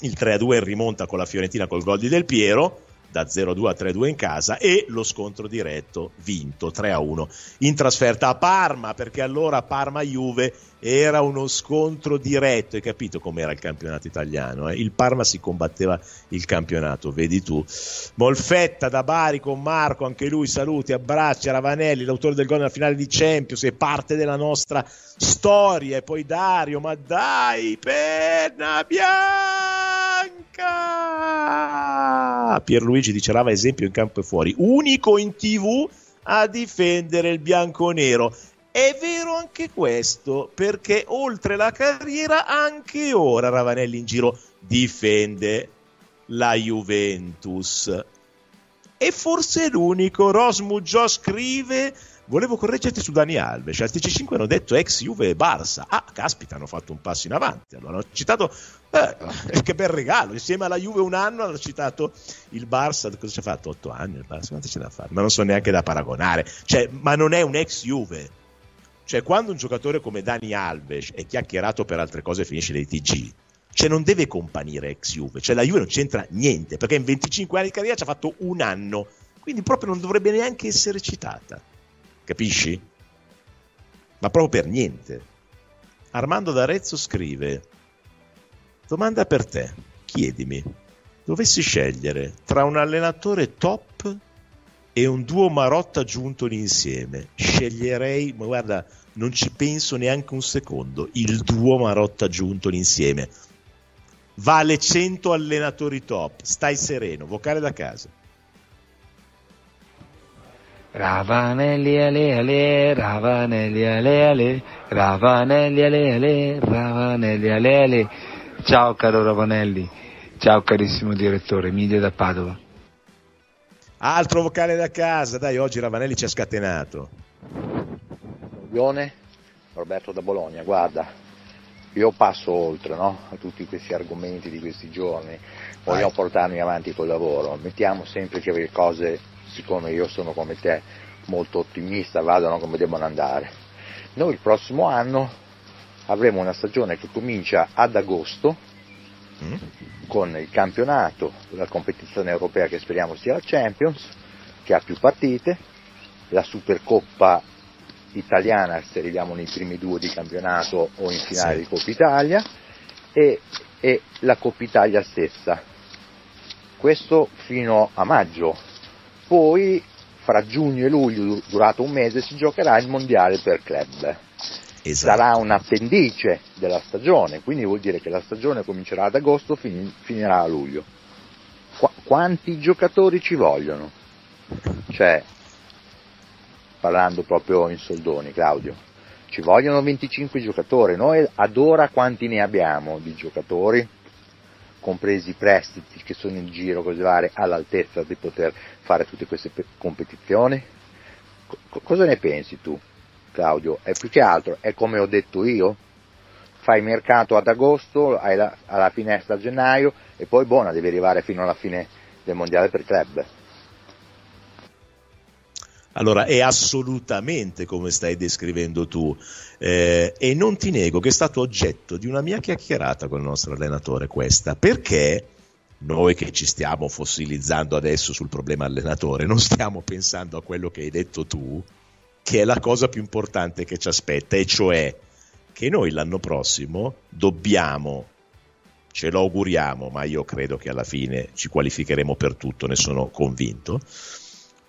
il 3-2 rimonta con la Fiorentina col gol di Del Piero da 0-2 a 3-2 in casa e lo scontro diretto vinto 3-1 in trasferta a Parma perché allora Parma-Juve era uno scontro diretto. Hai capito com'era il campionato italiano eh? il Parma si combatteva il campionato vedi tu. Molfetta da Bari con Marco anche lui saluti abbracci Ravanelli l'autore del gol nella finale di Champions è parte della nostra storia. E poi Dario ma dai penna bianca Pierluigi dice Rava esempio in campo e fuori. Unico in tv a difendere il bianco-nero è vero anche questo, perché oltre la carriera anche ora Ravanelli in giro difende la Juventus. E forse l'unico, Rosmu Gio scrive Volevo correggerti su Dani Alves. Al TC5 hanno detto ex Juve e Barça. Ah, caspita, hanno fatto un passo in avanti. Allora, hanno citato, eh, che bel regalo. Insieme alla Juve un anno hanno citato il Barça. Cosa ci ha fatto? Otto anni il Barça? Quanto c'è da fare? Ma non so neanche da paragonare. Cioè, ma non è un ex Juve. Cioè, quando un giocatore come Dani Alves è chiacchierato per altre cose e finisce nei TG, cioè non deve companire ex Juve. Cioè, la Juve non c'entra niente perché in 25 anni di carriera ci ha fatto un anno. Quindi proprio non dovrebbe neanche essere citata Capisci? Ma proprio per niente. Armando d'Arezzo scrive: Domanda per te, chiedimi. Dovessi scegliere tra un allenatore top e un duo Marotta giuntoli insieme, sceglierei, ma guarda, non ci penso neanche un secondo, il duo Marotta giuntoli insieme. Vale 100 allenatori top, stai sereno, vocale da casa. Ravanelli ale ale, Ravanelli ale ale, Ravanelli ale ale, Ravanelli ale ale. Ciao caro Ravanelli, ciao carissimo direttore, Emilia da Padova. Altro vocale da casa, dai, oggi Ravanelli ci ha scatenato. Lione, Roberto da Bologna, guarda, io passo oltre no? a tutti questi argomenti di questi giorni, vogliamo portarmi avanti col lavoro, mettiamo sempre che le cose siccome io sono come te molto ottimista, vadano come devono andare. Noi il prossimo anno avremo una stagione che comincia ad agosto mm. con il campionato, la competizione europea che speriamo sia la Champions, che ha più partite, la Supercoppa italiana se arriviamo nei primi due di campionato o in finale sì. di Coppa Italia e, e la Coppa Italia stessa. Questo fino a maggio, poi fra giugno e luglio, durato un mese, si giocherà il mondiale per club. Esatto. Sarà un appendice della stagione, quindi vuol dire che la stagione comincerà ad agosto, fin- finirà a luglio. Qu- quanti giocatori ci vogliono? Cioè, parlando proprio in soldoni, Claudio, ci vogliono 25 giocatori, noi ad ora quanti ne abbiamo di giocatori? Compresi i prestiti che sono in giro così varie, all'altezza di poter fare tutte queste competizioni? C- cosa ne pensi tu, Claudio? È più che altro, è come ho detto io? Fai mercato ad agosto, hai la, alla finestra a gennaio e poi buona, devi arrivare fino alla fine del mondiale per club. Allora, è assolutamente come stai descrivendo tu. Eh, e non ti nego che è stato oggetto di una mia chiacchierata con il nostro allenatore questa, perché noi che ci stiamo fossilizzando adesso sul problema allenatore, non stiamo pensando a quello che hai detto tu, che è la cosa più importante che ci aspetta, e cioè che noi l'anno prossimo dobbiamo, ce lo auguriamo, ma io credo che alla fine ci qualificheremo per tutto, ne sono convinto,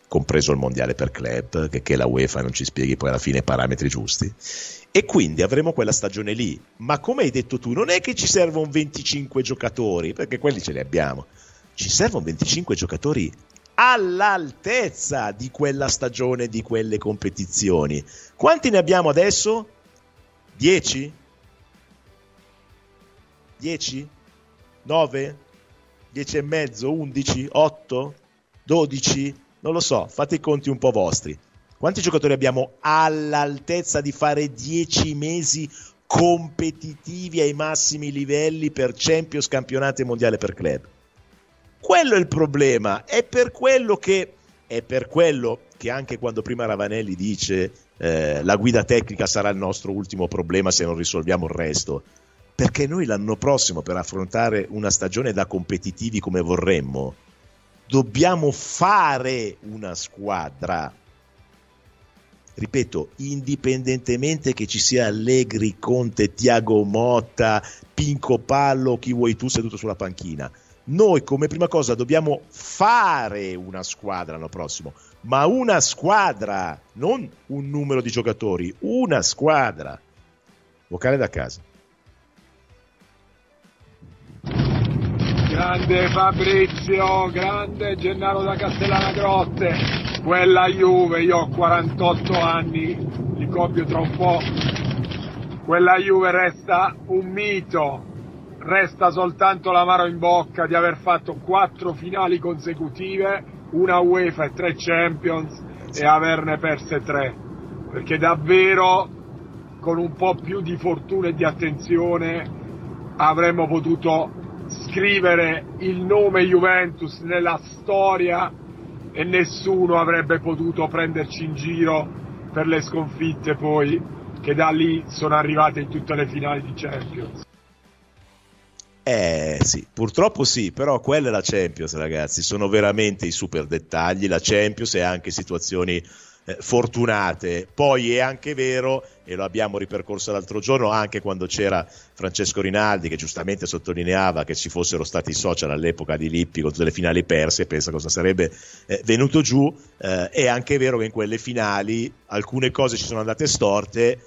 compreso il mondiale per club, che, che la UEFA non ci spieghi poi alla fine i parametri giusti. E quindi avremo quella stagione lì. Ma come hai detto tu, non è che ci servono 25 giocatori, perché quelli ce li abbiamo. Ci servono 25 giocatori all'altezza di quella stagione, di quelle competizioni. Quanti ne abbiamo adesso? 10? 10? 9? 10 e mezzo? 11? 8? 12? Non lo so, fate i conti un po' vostri. Quanti giocatori abbiamo all'altezza di fare 10 mesi competitivi ai massimi livelli per Champions, campionati e mondiale per club? Quello è il problema, è per quello che, è per quello che anche quando prima Ravanelli dice eh, la guida tecnica sarà il nostro ultimo problema se non risolviamo il resto, perché noi l'anno prossimo per affrontare una stagione da competitivi come vorremmo, dobbiamo fare una squadra. Ripeto, indipendentemente che ci sia Allegri, Conte, Tiago Motta, Pinco Pallo, chi vuoi tu seduto sulla panchina. Noi come prima cosa dobbiamo fare una squadra l'anno prossimo, ma una squadra, non un numero di giocatori, una squadra. Vocale da casa. Grande Fabrizio, grande Gennaro da Castellana Grotte, quella Juve, io ho 48 anni, li copio tra un po', quella Juve resta un mito, resta soltanto l'amaro in bocca di aver fatto quattro finali consecutive, una UEFA e tre Champions e averne perse tre. perché davvero con un po' più di fortuna e di attenzione avremmo potuto scrivere il nome Juventus nella storia e nessuno avrebbe potuto prenderci in giro per le sconfitte poi che da lì sono arrivate in tutte le finali di Champions. Eh sì, purtroppo sì, però quella è la Champions ragazzi, sono veramente i super dettagli, la Champions e anche situazioni eh, fortunate. Poi è anche vero, e lo abbiamo ripercorso l'altro giorno, anche quando c'era Francesco Rinaldi che giustamente sottolineava che ci fossero stati i social all'epoca di Lippi con tutte le finali perse, pensa cosa sarebbe eh, venuto giù. Eh, è anche vero che in quelle finali alcune cose ci sono andate storte,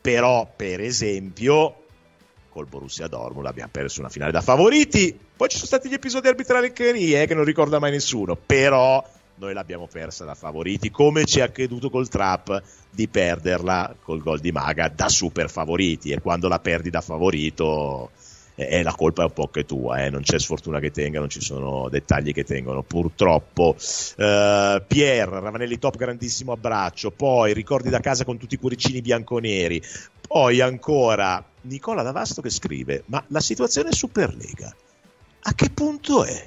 però per esempio col Borussia Dortmund abbiamo perso una finale da favoriti. Poi ci sono stati gli episodi arbitrali eh, che non ricorda mai nessuno, però noi l'abbiamo persa da favoriti, come ci è accaduto col trap di perderla col gol di Maga da super favoriti e quando la perdi da favorito eh, la colpa è un po' che tua, eh, non c'è sfortuna che tenga, non ci sono dettagli che tengono, purtroppo. Uh, Pier, Ravanelli top, grandissimo abbraccio, poi ricordi da casa con tutti i cuoricini bianconeri, poi ancora Nicola Davasto che scrive, ma la situazione è Superlega, a che punto è?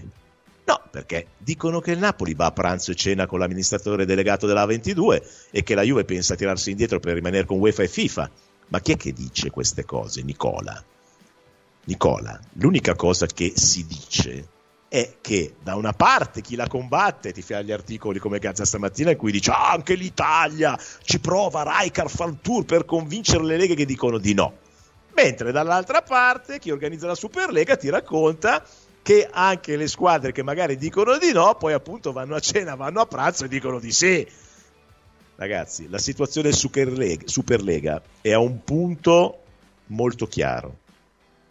No, perché dicono che il Napoli va a pranzo e cena con l'amministratore delegato della 22 e che la Juve pensa a tirarsi indietro per rimanere con UEFA e FIFA. Ma chi è che dice queste cose, Nicola? Nicola, l'unica cosa che si dice è che da una parte chi la combatte ti fa gli articoli come Gazza stamattina in cui dice ah, anche l'Italia ci prova Raikar fa il tour per convincere le leghe che dicono di no. Mentre dall'altra parte chi organizza la Superlega ti racconta che anche le squadre che magari dicono di no, poi appunto vanno a cena, vanno a pranzo e dicono di sì. Ragazzi, la situazione Superlega, Superlega è a un punto molto chiaro.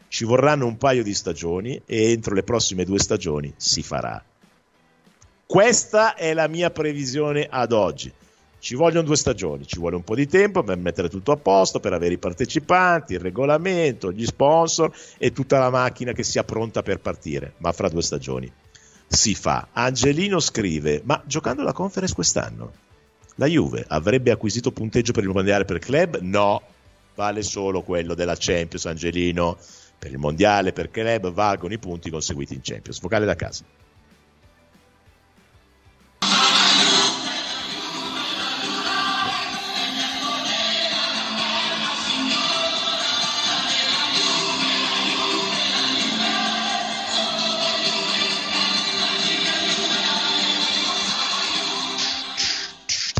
Ci vorranno un paio di stagioni e entro le prossime due stagioni si farà. Questa è la mia previsione ad oggi. Ci vogliono due stagioni, ci vuole un po' di tempo per mettere tutto a posto, per avere i partecipanti, il regolamento, gli sponsor e tutta la macchina che sia pronta per partire, ma fra due stagioni si fa. Angelino scrive, ma giocando la conference quest'anno, la Juve avrebbe acquisito punteggio per il mondiale per club? No, vale solo quello della Champions, Angelino. Per il mondiale per club valgono i punti conseguiti in Champions. Vocale da casa.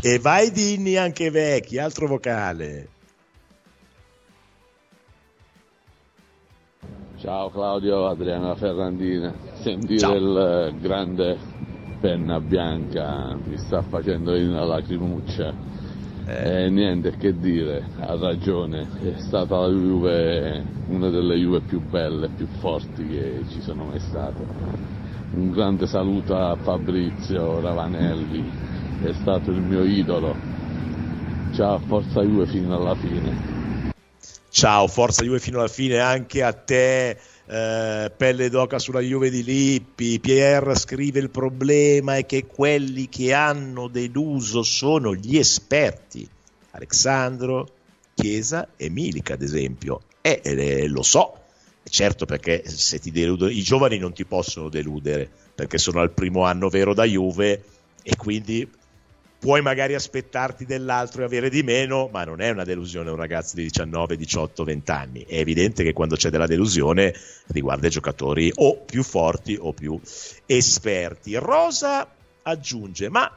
E vai di inni anche vecchi, altro vocale. Ciao Claudio, Adriana Ferrandina. Sentire Ciao. il grande penna bianca mi sta facendo una lacrimuccia. Eh. E niente che dire, ha ragione, è stata la Juve una delle Juve più belle, più forti che ci sono mai state. Un grande saluto a Fabrizio Ravanelli, è stato il mio idolo. Ciao, forza Juve fino alla fine. Ciao, forza Juve fino alla fine anche a te. Eh, pelle d'oca sulla Juve di Lippi. Pierre scrive: Il problema è che quelli che hanno deluso sono gli esperti. Alessandro, Chiesa e Milica, ad esempio. E eh, lo so, certo perché se ti deludono, i giovani non ti possono deludere perché sono al primo anno vero da Juve e quindi puoi magari aspettarti dell'altro e avere di meno, ma non è una delusione un ragazzo di 19, 18, 20 anni. È evidente che quando c'è della delusione riguarda i giocatori o più forti o più esperti. Rosa aggiunge, ma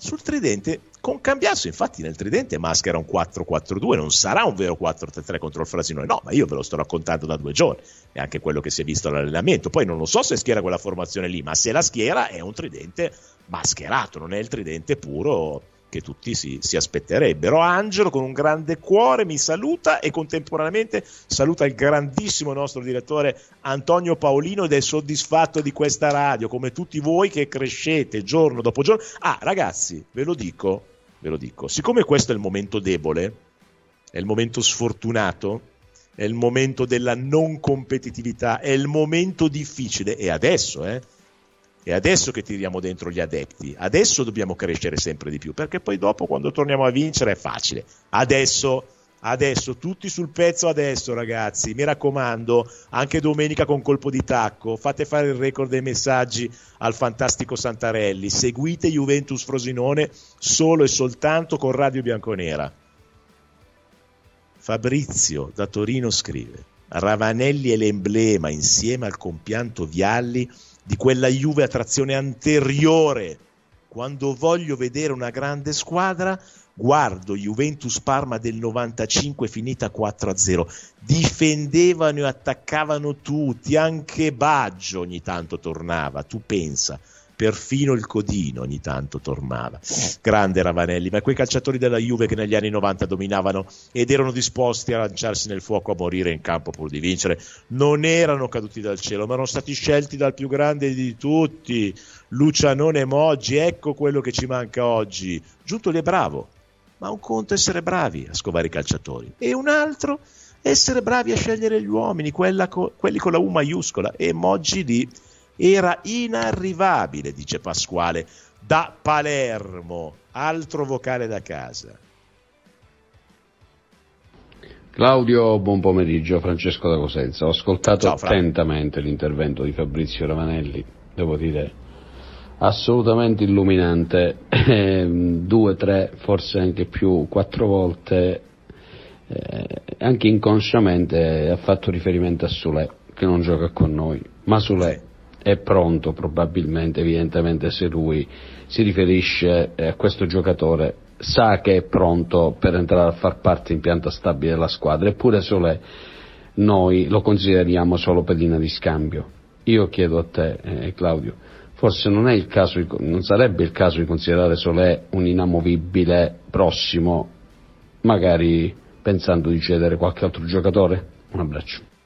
sul tridente con Cambiasso, infatti nel tridente maschera un 4-4-2, non sarà un vero 4-3-3 contro il Frasinone, no, ma io ve lo sto raccontando da due giorni, è anche quello che si è visto all'allenamento, poi non lo so se schiera quella formazione lì, ma se la schiera è un tridente mascherato, non è il tridente puro che tutti si, si, aspetterebbero. Angelo con un grande cuore mi saluta e contemporaneamente saluta il grandissimo nostro direttore Antonio Paolino ed è soddisfatto di questa radio, come tutti voi che crescete giorno dopo giorno. Ah, ragazzi, ve lo dico, ve lo dico, siccome questo è il momento debole, è il momento sfortunato, è il momento della non competitività, è il momento difficile, e adesso, eh, È adesso che tiriamo dentro gli adepti, adesso dobbiamo crescere sempre di più, perché poi dopo quando torniamo a vincere è facile. Adesso Adesso, tutti sul pezzo adesso, ragazzi. Mi raccomando, anche domenica con colpo di tacco. Fate fare il record dei messaggi al fantastico Santarelli. Seguite Juventus Frosinone solo e soltanto con Radio Bianconera. Fabrizio da Torino scrive: Ravanelli è l'emblema insieme al compianto Vialli di quella Juve a trazione anteriore. Quando voglio vedere una grande squadra, guardo Juventus Parma del 95 finita 4-0 difendevano e attaccavano tutti anche Baggio ogni tanto tornava tu pensa perfino il Codino ogni tanto tornava. Grande Ravanelli ma quei calciatori della Juve che negli anni 90 dominavano ed erano disposti a lanciarsi nel fuoco a morire in campo pur di vincere non erano caduti dal cielo ma erano stati scelti dal più grande di tutti Lucianone Moggi. Ecco quello che ci manca oggi. Giuntoli è bravo ma un conto è essere bravi a scovare i calciatori e un altro essere bravi a scegliere gli uomini, co- quelli con la U maiuscola. E Moggi lì era inarrivabile, dice Pasquale, da Palermo, altro vocale da casa. Claudio, buon pomeriggio, Francesco da Cosenza. Ho ascoltato Ciao, attentamente l'intervento di Fabrizio Ravanelli, devo dire assolutamente illuminante, ehm, due, tre, forse anche più, quattro volte, eh, anche inconsciamente ha fatto riferimento a Sule, che non gioca con noi, ma Sule è pronto probabilmente, evidentemente se lui si riferisce a questo giocatore sa che è pronto per entrare a far parte in pianta stabile della squadra, eppure Sole noi lo consideriamo solo pedina di scambio. Io chiedo a te, eh, Claudio, forse non, caso, non, sarebbe il caso di considerare Solé un inamovibile prossimo, magari pensando di cedere qualche altro giocatore? Un abbraccio.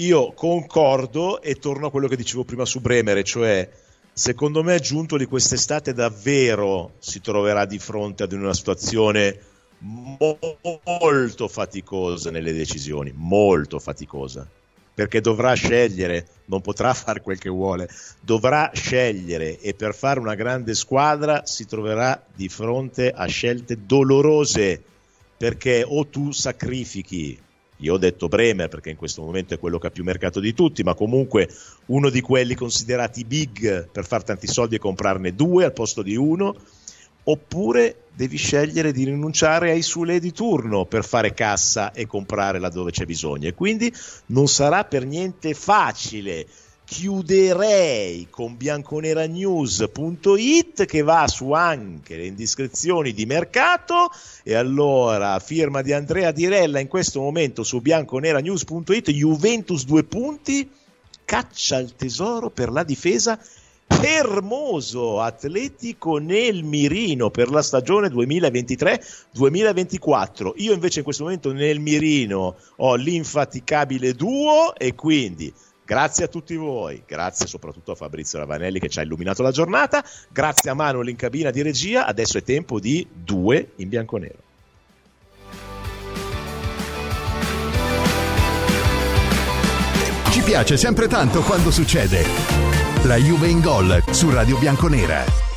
Io concordo e torno a quello che dicevo prima su Bremere, cioè secondo me giunto di quest'estate davvero si troverà di fronte ad una situazione molto faticosa nelle decisioni, molto faticosa perché dovrà scegliere, non potrà fare quel che vuole, dovrà scegliere e per fare una grande squadra si troverà di fronte a scelte dolorose, perché o tu sacrifichi, io ho detto Bremer perché in questo momento è quello che ha più mercato di tutti, ma comunque uno di quelli considerati big per fare tanti soldi e comprarne due al posto di uno, oppure devi scegliere di rinunciare ai Sule di turno per fare cassa e comprare laddove c'è bisogno. E quindi non sarà per niente facile chiuderei con bianconeranews.it che va su anche le indiscrezioni di mercato e allora firma di Andrea Dirella in questo momento su bianconeranews.it Juventus due punti caccia il tesoro per la difesa Hermoso Atletico nel mirino per la stagione 2023-2024. Io invece in questo momento nel mirino ho l'infaticabile duo e quindi grazie a tutti voi, grazie soprattutto a Fabrizio Ravanelli che ci ha illuminato la giornata, grazie a Manuel in cabina di regia, adesso è tempo di due in bianco-nero. Ci piace sempre tanto quando succede. La Juve in gol su Radio Bianconera.